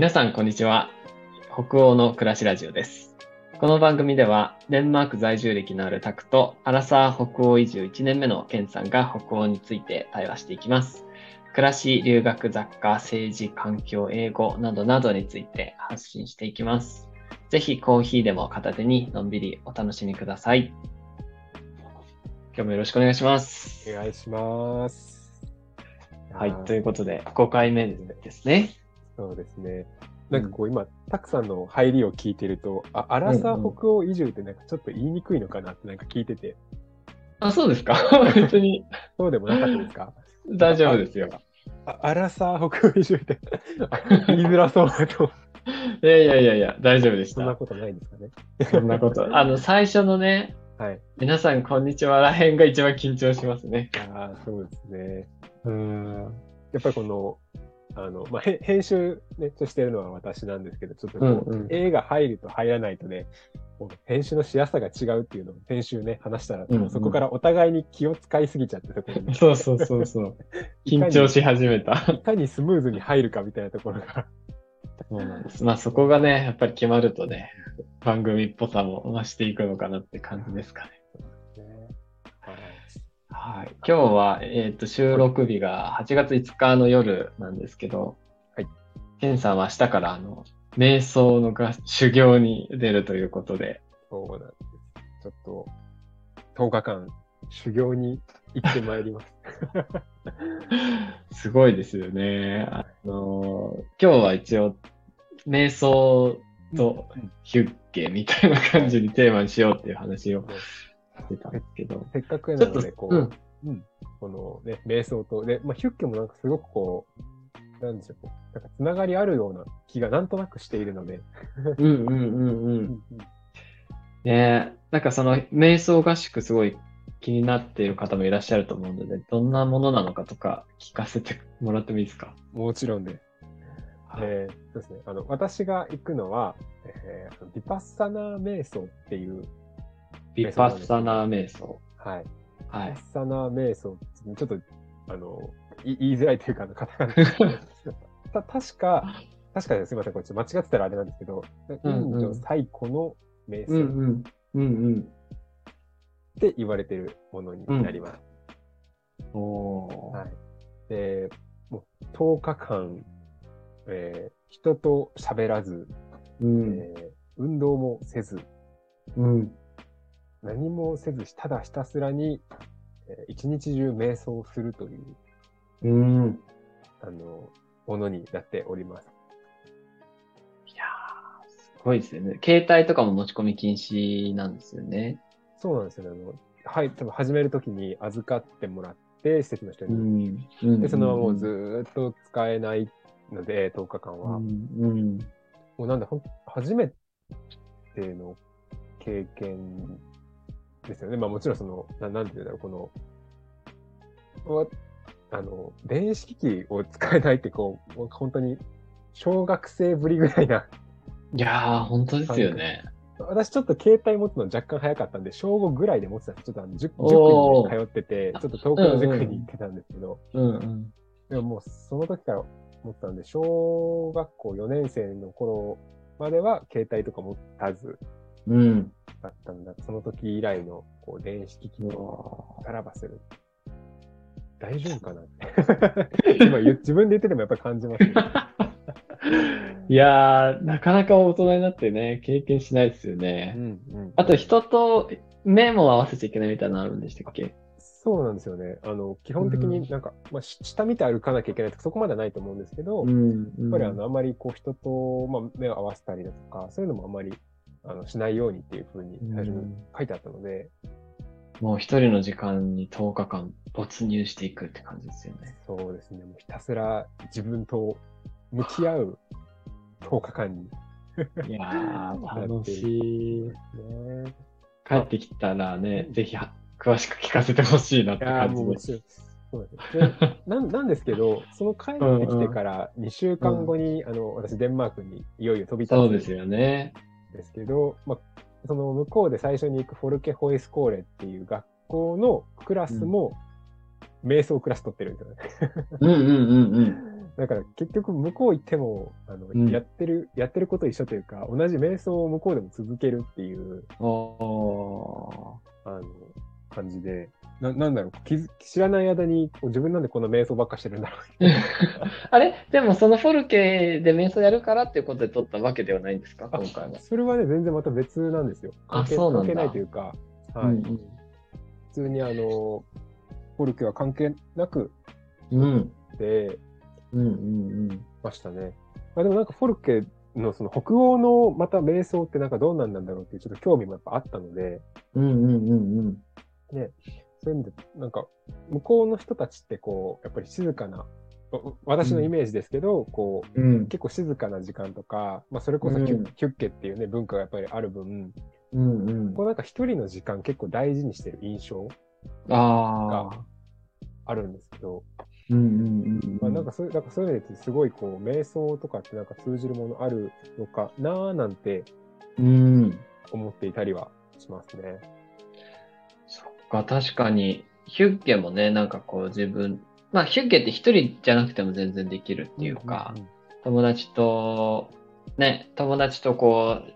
皆さん、こんにちは。北欧の暮らしラジオです。この番組では、デンマーク在住歴のあるタクと、アラサー北欧移住1年目のケンさんが北欧について対話していきます。暮らし、留学、雑貨、政治、環境、英語などなどについて発信していきます。ぜひコーヒーでも片手にのんびりお楽しみください。今日もよろしくお願いします。お願いします。はい、というこことで、5回目ですね。とそうですね。なんかこう今、たくさんの入りを聞いてると、あ、アラサー北欧移住ってなんかちょっと言いにくいのかなってなんか聞いてて、あ、そうですか？別にそうでもなかったですか？大丈夫ですよ。あアラサー北欧移住ってあ言いづらそうだと、いやいやいやいや、大丈夫でした。そんなことないんですかね？そんなこと。あの、最初のね、はい。皆さんこんにちはらへんが一番緊張しますね。ああ、そうですね。うん。やっぱりこの、あの、まあ、へ 編集ね、としてるのは私なんですけど、ちょっとこう、うんうん絵が入ると入らないとね、編集のしやすさが違うっていうのを先週ね、話したら、うんうんそこからお互いに気を使いすぎちゃって、そこに そうそうそうそう。緊張し始めた。いかにスムーズに入るかみたいなところが。そうなんです。まあそこがね、やっぱり決まるとね、番組っぽさも増していくのかなって感じですかね。はい。はい。今日は、えっ、と、収録日が8月5日の夜なんですけど、はい。ケンさんは明日から、あの、瞑想のが修行に出るということで、そうなんです。ちょっと、10日間、修行に行ってまいります。すごいですよね。あの今日は一応、瞑想とヒュッケみたいな感じにテーマにしようっていう話をしてたんですけど。せっかくなので、こうう、うん、このね、瞑想と、で、まあ、ヒュッケもなんかすごくこう、なんでしょう、なんかつながりあるような気がなんとなくしているので、うんうんうんうん。ねなんかその瞑想合宿すごい気になっている方もいらっしゃると思うので、どんなものなのかとか聞かせてもらってもいいですか？もちろんで。えーそうですね。あの、私が行くのは、えー、ビパッサナー瞑想っていう、ビパッサナー瞑想。はい。はいビパッ。サナー瞑想ちょっと、あの、い言いづらいというか、カタカナ た確か、確かですみません、これちょっと間違ってたらあれなんですけど、イうんうんンド最古の瞑うんう想ん。うんうん。って言われてるものになります。おー。はい。で、もう10日間、えー人と喋らず、うん。えー運動もせず、うん。何もせず、ただひたすらに、えー一日中瞑想するという、うん。あの、ものになっております。いやー、すごいですよね。携帯とかも持ち込み禁止なんですよね。そうなんですよね。あのはい、多分始めるときに預かってもらって、施設の人うに。ん。うんで、そのままもうずーっと使えないので、10日間は。うん。うん。もうなんで、ほん初めての経験ですよね。まあもちろんその、ななんていうんだろう、この、わあの、電子機器を使えないってこう、本当に小学生ぶりぐらいな。いやー、本当ですよね。私ちょっと携帯持つの若干早かったんで、小5ぐらいで持ってたんです。ちょっとあの塾おー塾に、ね、通ってて、ちょっと遠くの塾に行ってたんですけど、うんうん。でももうその時から持ってたんで、小学校4年生の頃までは携帯とか持たずうん。だったんだ。その時以来のこう電子機器うとわさらばする。大丈夫かなって。今自分で言っててもやっぱり感じますけど。いやー、なかなか大人になってね、経験しないですよね。うんうんあと、人と目も合わせちゃいけないみたいなのあるんでしたっけ？そうなんですよね。あの、基本的になんか、まあ、し下見て歩かなきゃいけないとか、そこまではないと思うんですけど、やっん。ぱりあの、あんまりこう人と、まあ、目を合わせたりだとか、そういうのもあんまり、あの、しないようにっていうふうに最初に書いてあったので、もう一人の時間に10日間没入していくって感じですよね。そうですね。もうひたすら自分と向き合う10日間にいやー、楽しい。ね。帰ってきたらね、ぜひは詳しく聞かせてほしいなって感じで。もうもちろんそうなんですなん なんですけど、その帰ってきてから2週間後に、あの私、デンマークにいよいよ飛び立つそうですよね。んですけど、まあ、その向こうで最初に行くフォルケホイスコーレっていう学校のクラスも、瞑想クラス取ってるんですよね。うんうんうんうん。だから結局向こう行っても、あの、うんやってる、やってること一緒というか、同じ瞑想を向こうでも続けるっていう、おあの、感じで、ななんだろう気づ、知らない間に自分なんでこんな瞑想ばっかしてるんだろうー あれ？でもそのフォルケで瞑想やるからっていうことで撮ったわけではないんですか？あ今回は。それはね、全然また別なんですよ。あ関係関係ないというか、はい。うん普通にあの、フォルケは関係なくうん。うん。でうんうんましたね。まあ、でもなんかフォルケのその北欧のまた瞑想ってなんかどうなんなんだろうっていうちょっと興味もやっぱあったので、うん。うんうんうんうん。そういう意味で、なんか、向こうの人たちってこう、やっぱり静かな、わ私のイメージですけど、こう、うん。結構静かな時間とか、まあ、それこそヒュ,、ッケっていうね、文化がやっぱりある分、うんうんこうなんか一人の時間結構大事にしてる印象ああ。あるんですけど、うんうんうん。まあ、なんかそういう、なんかそういうすごいこう、瞑想とかってなんか通じるものあるのかなーなんてうん。思っていたりはしますね。か、確かに、ヒュッケもね、なんかこう自分、まあヒュッケって一人じゃなくても全然できるっていうか、んん友達と、ね、友達とこう、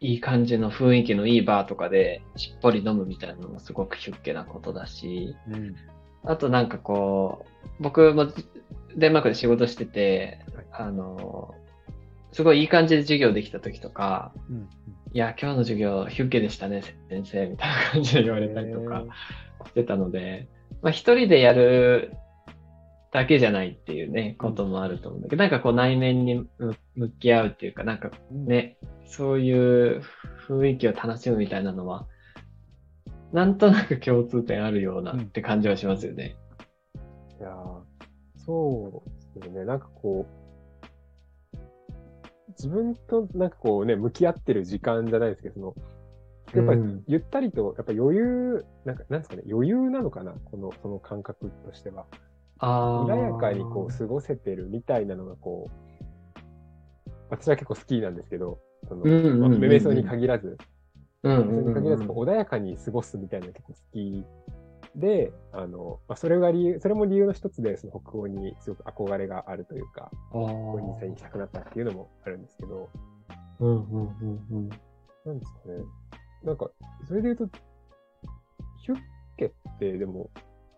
いい感じの雰囲気のいいバーとかでしっぽり飲むみたいなのもすごくヒュッケなことだし、うん。うんあとなんかこう、僕もデンマークで仕事しててはい、あの、すごいいい感じで授業できた時とか、うんいや、今日の授業ヒュッケでしたね、先生、みたいな感じで言われたりとかしてたので、まあ一人でやるだけじゃないっていうね、こともあると思うんだけど、なんかこう内面に向向き合うっていうか、なんかうんね、そういう雰囲気を楽しむみたいなのは、なんとなく共通点あるようなって感じはしますよね。いやーそうですよね。なんかこう、自分となんかこうね、向き合ってる時間じゃないですけど、その、やっぱりうん。ゆったりと、やっぱ余裕、なんか、なんですかね、余裕なのかなこの、その感覚としては。あ穏やかにこう過ごせてるみたいなのがこう、私は結構好きなんですけど、その、うんうんうんうん。まあ瞑想に限らず、うん瞑想に限らず穏やかに過ごすみたいなのが結構好きで、あの、まあ、それが理由、それも理由の一つで、その北欧にすごく憧れがあるというか、あーここに実際に行きたくなったっていうのもあるんですけど、うんうんうんうんなんですかね。なんか、それで言うと、ヒュッケってでも、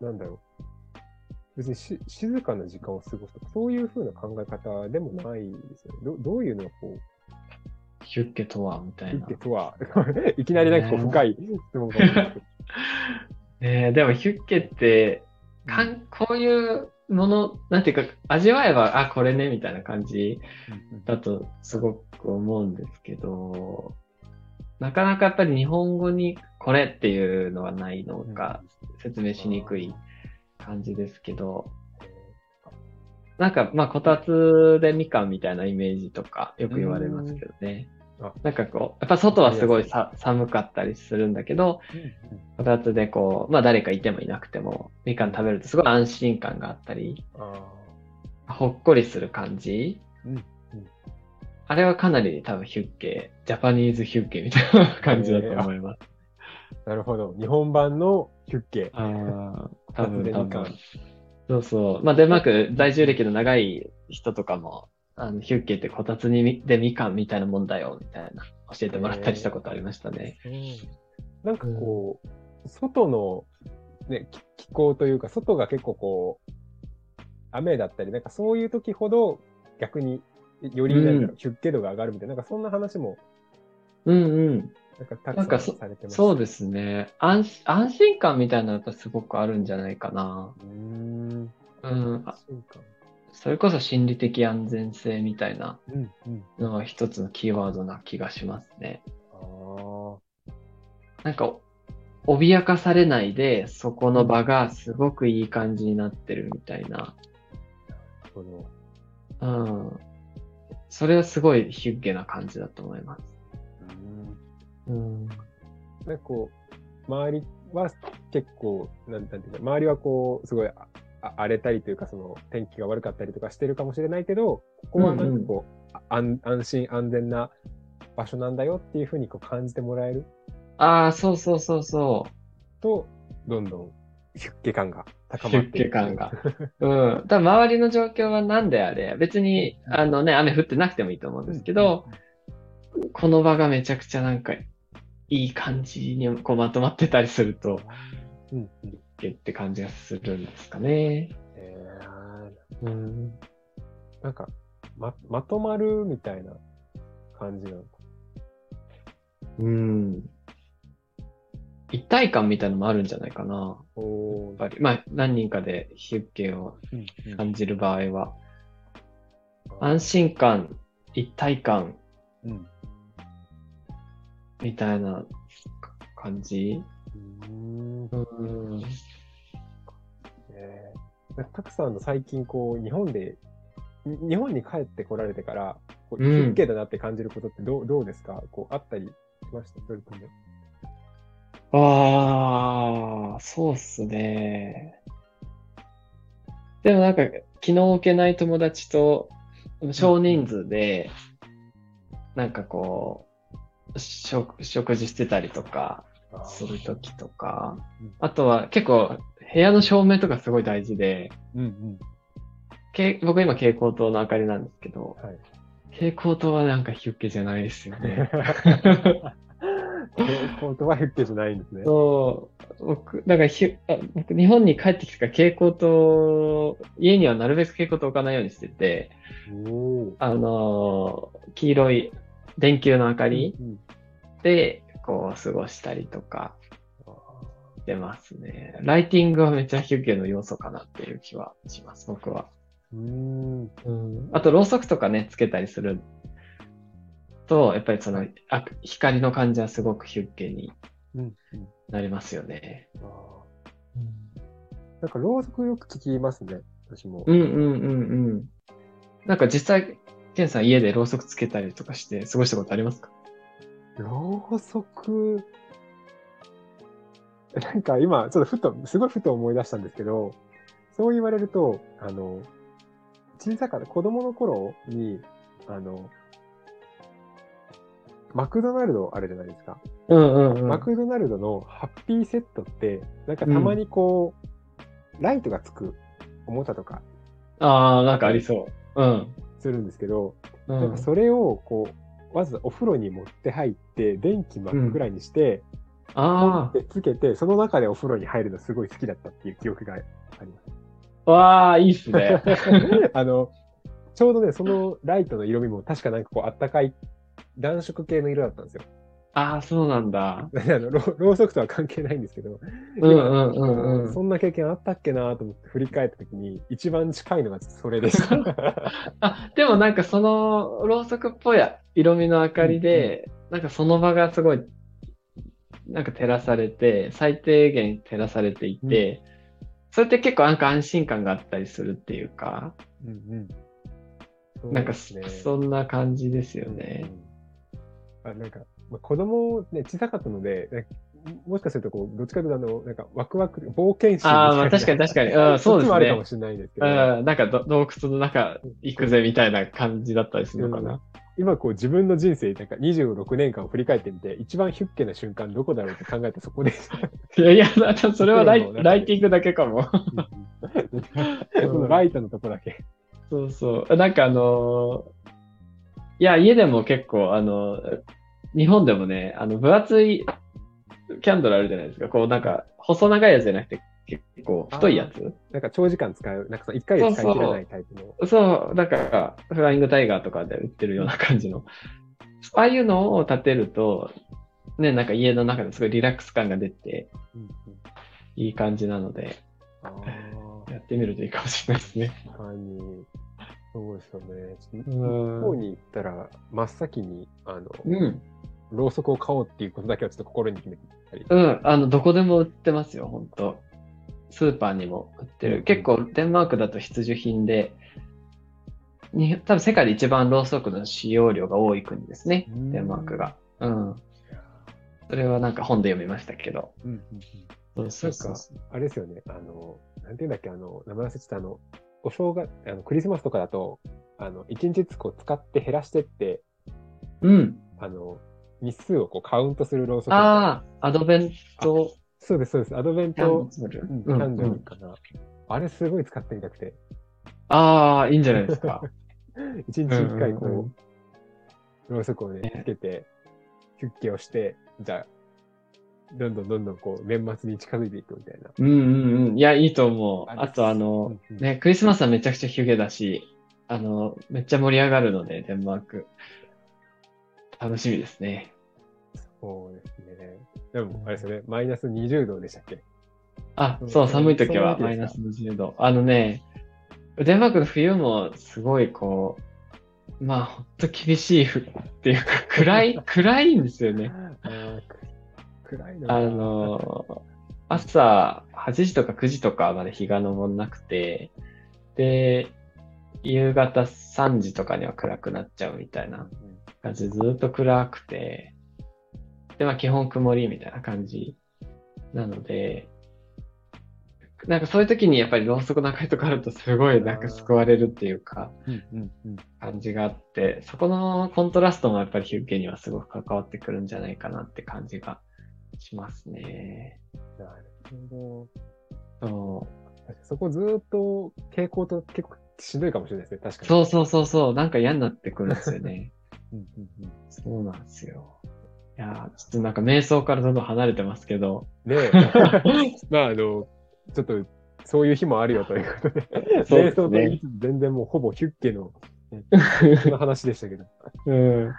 なんだろう。別にし静かな時間を過ごすとか、そういう風な考え方でもないですよね。どどういうのがこう、ヒュッケとはみたいなヒュッケ。とは、いきなりなんかこうね深い質問が えでもヒュッケって、かんこういうもの、なんていうか、味わえば、あ、これね、みたいな感じだとすごく思うんですけど、なかなかやっぱり日本語にこれっていうのはないのが説明しにくい感じですけど、なんか、まあ、こたつでみかんみたいなイメージとかよく言われますけどね。なんかこう、やっぱ外はすごいさ寒かったりするんだけど、こたつでこう、まあ誰かいてもいなくても、みかん食べるとすごい安心感があったり、あほっこりする感じ。うんうんあれはかなり多分ヒュッケ、ジャパニーズヒュッケみたいな感じだと思います。ーなるほど。日本版のヒュッケ。ああ、多分多分。そうそう。まあデンマーク在住歴の長い人とかも、あの、ヒュッケってこたつにみでみかんみたいなもんだよ、みたいな、教えてもらったりしたことありましたね。なんかこう、外の、ね、気気候というか、外が結構こう、雨だったり、なんかそういう時ほど逆によりなんだろう、うん出家度が上がるみたいな、なんかそんな話も、うんうん。なんかたくさなんされてます。そうですね。安心安心感みたいなのがすごくあるんじゃないかな。うーん。うん。あ安心感それこそ心理的安全性みたいな。のが一つのキーワードな気がしますね。あなんか、脅かされないで、そこの場がすごくいい感じになってるみたいな。うん。それはすごいヒュッゲな感じだと思います。うーん。うん。なんかこう、周りは結構、なんていうか、周りはこう、すごい荒れたりというか、その天気が悪かったりとかしてるかもしれないけど、ここはなんかこう、あ安安心安全な場所なんだよっていうふうにこう感じてもらえるああ、そうそうそうそと、どんどん出家感が高まって出家感が。うん。多分周りの状況は何であれ、別に、あのね、雨降ってなくてもいいと思うんですけど、この場がめちゃくちゃなんか、いい感じにこうまとまってたりすると、うんうん。出家って感じがするんですかね。えうん。ー、なんか、ま、まとまるみたいな感じなの？か。うん。一体感みたいなのもあるんじゃないかな。おやっぱり。まあ、何人かで出家をうん感じる場合は、安心感、一体感うん。みたいな感じ？うん。うん。えー、たくさんの最近こう、日本で、に日本に帰ってこられてから、こううん出家だなって感じることってどうどうですか？こう、あったりしました？それとも。ああ、そうっすね。でもなんか、気の置けない友達と少人数で、なんかこう、食、食事してたりとかするときとかうん、あとは結構部屋の照明とかすごい大事で、うんうん。け僕今蛍光灯の明かりなんですけど、はい。蛍光灯はなんかヒュッケじゃないですよね。本当は出家じゃないんですね。そう、僕、だからひゅあ僕、日本に帰ってきてから蛍光灯、家にはなるべく蛍光灯置かないようにしてて、あのー黄色い電球の明かりうんで、こう、過ごしたりとかしてますね。ライティングはめっちゃヒュッケの要素かなっていう気はします、僕は。うーん。うん。あと、ろうそくとかね、つけたりすると、やっぱりその、あ光の感じはすごくヒュッケにうんうんなりますよね。あーなんか、ろうそくよく聞きますね。私も。うんうんうんうん。なんか実際、ケンさん家でろうそくつけたりとかして過ごしたことありますか？ろうそく、なんか今、ちょっとふと、すごいふと思い出したんですけど、そう言われると、あの、小さかった子供の頃に、あの、マクドナルドあるじゃないですか。うんうんうん。マクドナルドのハッピーセットって、なんかたまにこう、ライトがつくおもちゃとかああ、なんかありそう。うん。するんですけど、うんなんか。それをこう、まずお風呂に持って入って、電気真っ暗にして、あでつけて、その中でお風呂に入るのすごい好きだったっていう記憶があります。あ。わあ、いいっすね。あの、ちょうどね、そのライトの色味も確かなんかこう、あったかい暖色系の色だったんですよ。ああ、そうなんだ。あのろろうそくとは関係ないんですけど、うんうんうんうん。そんな経験あったっけなと思って振り返った時に、一番近いのがそれでした。あ、でもなんかその、ろうそくっぽい色味の明かりで、なんかその場がすごい、なんか照らされて、最低限照らされていて、それって結構なんか安心感があったりするっていうか、うんうん。なんかそんな感じですよね。あなんか、まあ、子供ね、小さかったので、ねもしかするとこう、どっちかというとあの、なんかワクワク、冒険心ああ、まあ確かに確かに。うん、そうですねあるかも。しれないですけど、うん、なんかど洞窟の中行くぜみたいな感じだったりするのかな。今こう自分の人生、なんか26年間を振り返ってみて、一番ヒュッケな瞬間どこだろうって考えてそこで。い やいや、それはライライティングだけかも。そのライトのとこだけ。そうそう。なんかあのーいや、家でも結構、あのー日本でもね、あの、分厚いキャンドルあるじゃないですか。こう、なんか、細長いやつじゃなくて、結構、太いやつ？なんか長時間使う、なんかその1回で使い切らないタイプの。そう、なんか、フライングタイガーとかで売ってるような感じの。ああいうのを立てると、ね、なんか家の中ですごいリラックス感が出て、うんうんいい感じなので、やってみるといいかもしれないですね。確かに。そうですよね。ちょっとうに行ったら、真っ先に、あの、うん。ろうそくを買おうっていうことだけはちょっと心に決めてたり。うん。あの、どこでも売ってますよ、本当スーパーにも売ってる。うん結構、デンマークだと必需品で、に多分世界で一番ろうそくの使用量が多い国ですね、うんデンマークが。うん。それはなんか本で読みましたけど。うんうんそうそうそうあれですよね。あの、なんていうんだっけ、あの、名前忘れてた、あの、お正月、あのクリスマスとかだと、あの、一日ずつこう使って減らしてって、うん。あの、日数をこうカウントするろうそく。ああ、アドベントそうです、そうです。アドベント、キうんャンドうんルかな。あれすごい使ってみたくて。ああ、いいんじゃないですか。一日一回こう、うんうんうんろうそくをね、つけて、ヒュッケをして、じゃあ、どんどんどんどんこう、年末に近づいていくみたいな。うんうんうん。いや、いいと思う。あと、あの、うんうんね、クリスマスはめちゃくちゃヒュゲだし、あの、めっちゃ盛り上がるので、デンマーク。楽しみですね。そうですね。でも、あれですよね、マイナス20度でしたっけ？あう、んそう、寒い時はマイナスです20度。あのね、デンマークの冬もすごいこう、まあ、ほんと厳しいふっていうか、暗い、暗いんですよね。暗いのあの、朝8時とか9時とかまで日が昇んなくて、で、夕方3時とかには暗くなっちゃうみたいなうん感じでずっと暗くて、で、まあ基本曇りみたいな感じなので、なんかそういう時にやっぱりろうそくの明かりとかあるとすごいなんか救われるっていうか感じがあって、そこのコントラストもやっぱりヒュッゲにはすごく関わってくるんじゃないかなって感じがしますね。なるほそど。そこずーっと傾向と結構しんどいかもしれないですね、確かに。うそうそうそうそう、なんか嫌になってくるんですよね。うんうんうんそうなんですよ。いやーちょっとなんか瞑想からどんどん離れてますけど、ねえ。まあ、あの、ちょっと、そういう日もあるよということで、ですね想と言いつつ全然もうほぼヒュッケの、その話でしたけど。うん。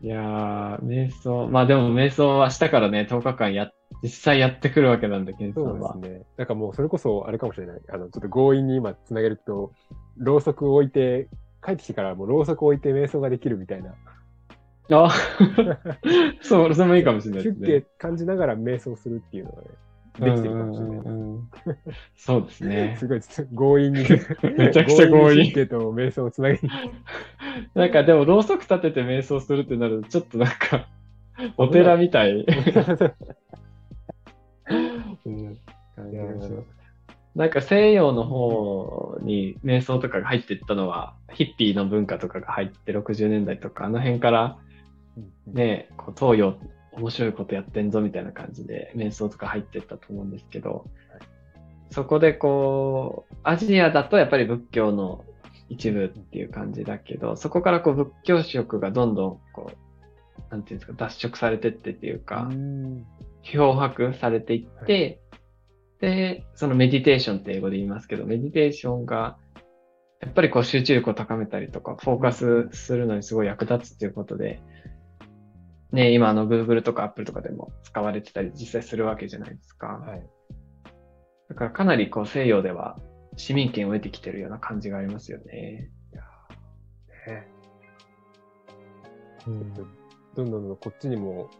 いやー、瞑想。まあでも瞑想は明日からね、10日間や、実際やってくるわけなんで、ケンさそ。うですね。なんかもうそれこそあれかもしれない。あの、ちょっと強引に今つなげると、ろうそくを置いて、帰ってきてからもうろうそくを置いて瞑想ができるみたいな。あ そう、それもいいかもしれないですね。ケ感じながら瞑想するっていうのがね、できてるかもしれない。うんうんうんそうですね。すごい強引に、めちゃくちゃ強引にヒュッケと瞑想をつなげに。なんかでも、ろうそく立てて瞑想するってなると、ちょっとなんか、お寺みたい。うん感じがしますなんか西洋の方に瞑想とかが入っていったのは、ヒッピーの文化とかが入って60年代とか、あの辺からね、こう東洋面白いことやってんぞみたいな感じで瞑想とか入ってったと思うんですけど、そこでこう、アジアだとやっぱり仏教の一部っていう感じだけど、そこからこう仏教色がどんどんこう、なんていうんですか、脱色されてってっていうか、うん。漂白されていって、で、そのメディテーションって英語で言いますけど、メディテーションが、やっぱりこう集中力を高めたりとか、フォーカスするのにすごい役立つっていうことで、ね、今あの Google とか Apple とかでも使われてたり実際するわけじゃないですか。はい。だからかなりこう西洋では市民権を得てきてるような感じがありますよね。ねどんどんどんどんこっちにも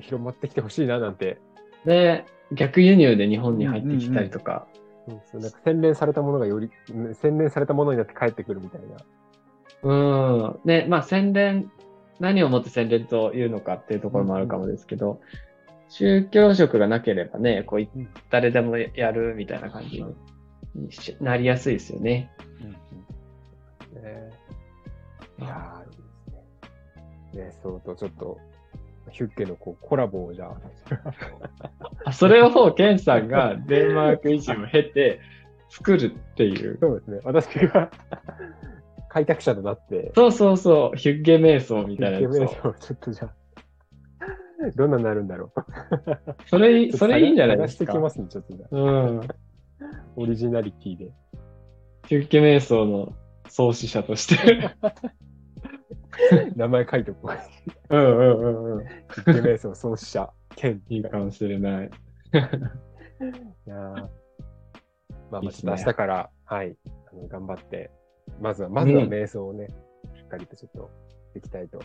広まってきてほしいななんて、で、逆輸入で日本に入ってきたりとか、そうそうなんか洗練されたものがより、ね洗練されたものになって帰ってくるみたいな。うん。で、まあ洗練、何をもって洗練というのかっていうところもあるかもですけど、宗教色がなければね、こう誰でもやるみたいな感じにしなりやすいですよね。ねいやー、いいですね。ね、そうとちょっと、ヒュッケのこうコラボをじゃあ、あそれをケンさんがデンマーク移住を経て作るっていう。そうですね。私が開拓者となって、そうそうそう、ヒュッゲ瞑想みヒュたいなやつを。ッケ瞑想をちょっとじゃあ、どんなになるんだろう。それ、それいいんじゃないですか？探してきますね、ちょっとじゃあ。うん。オリジナリティで。ヒュッゲ瞑想の創始者として。名前書いておこう。うんうんうんうん。ヒュッケ瞑想創始者、兼。いいかもしれない。いやーまあ、まあ明日から、はい、あの頑張って、まずは、まずは瞑想をね、しっかりとちょっとできたいと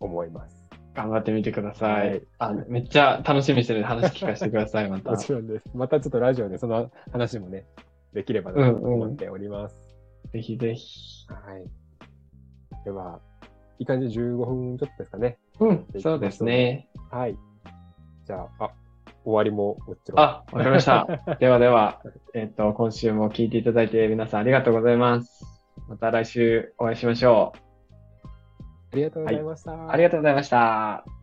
思います。頑張ってみてください。はいあめっちゃ楽しみにしてる話聞かせてください、また も。ちろんです。またちょっとラジオでその話もね、できればなと思っております。ぜひぜひ。はい。では、いい感じで15分ちょっとですかね。うん、そうですね。はい。じゃあ、あ、終わりももちろん。あ、わかりました。ではでは、えっ、と、今週も聞いていただいて皆さんありがとうございます。また来週お会いしましょう。ありがとうございました。ありがとうございました。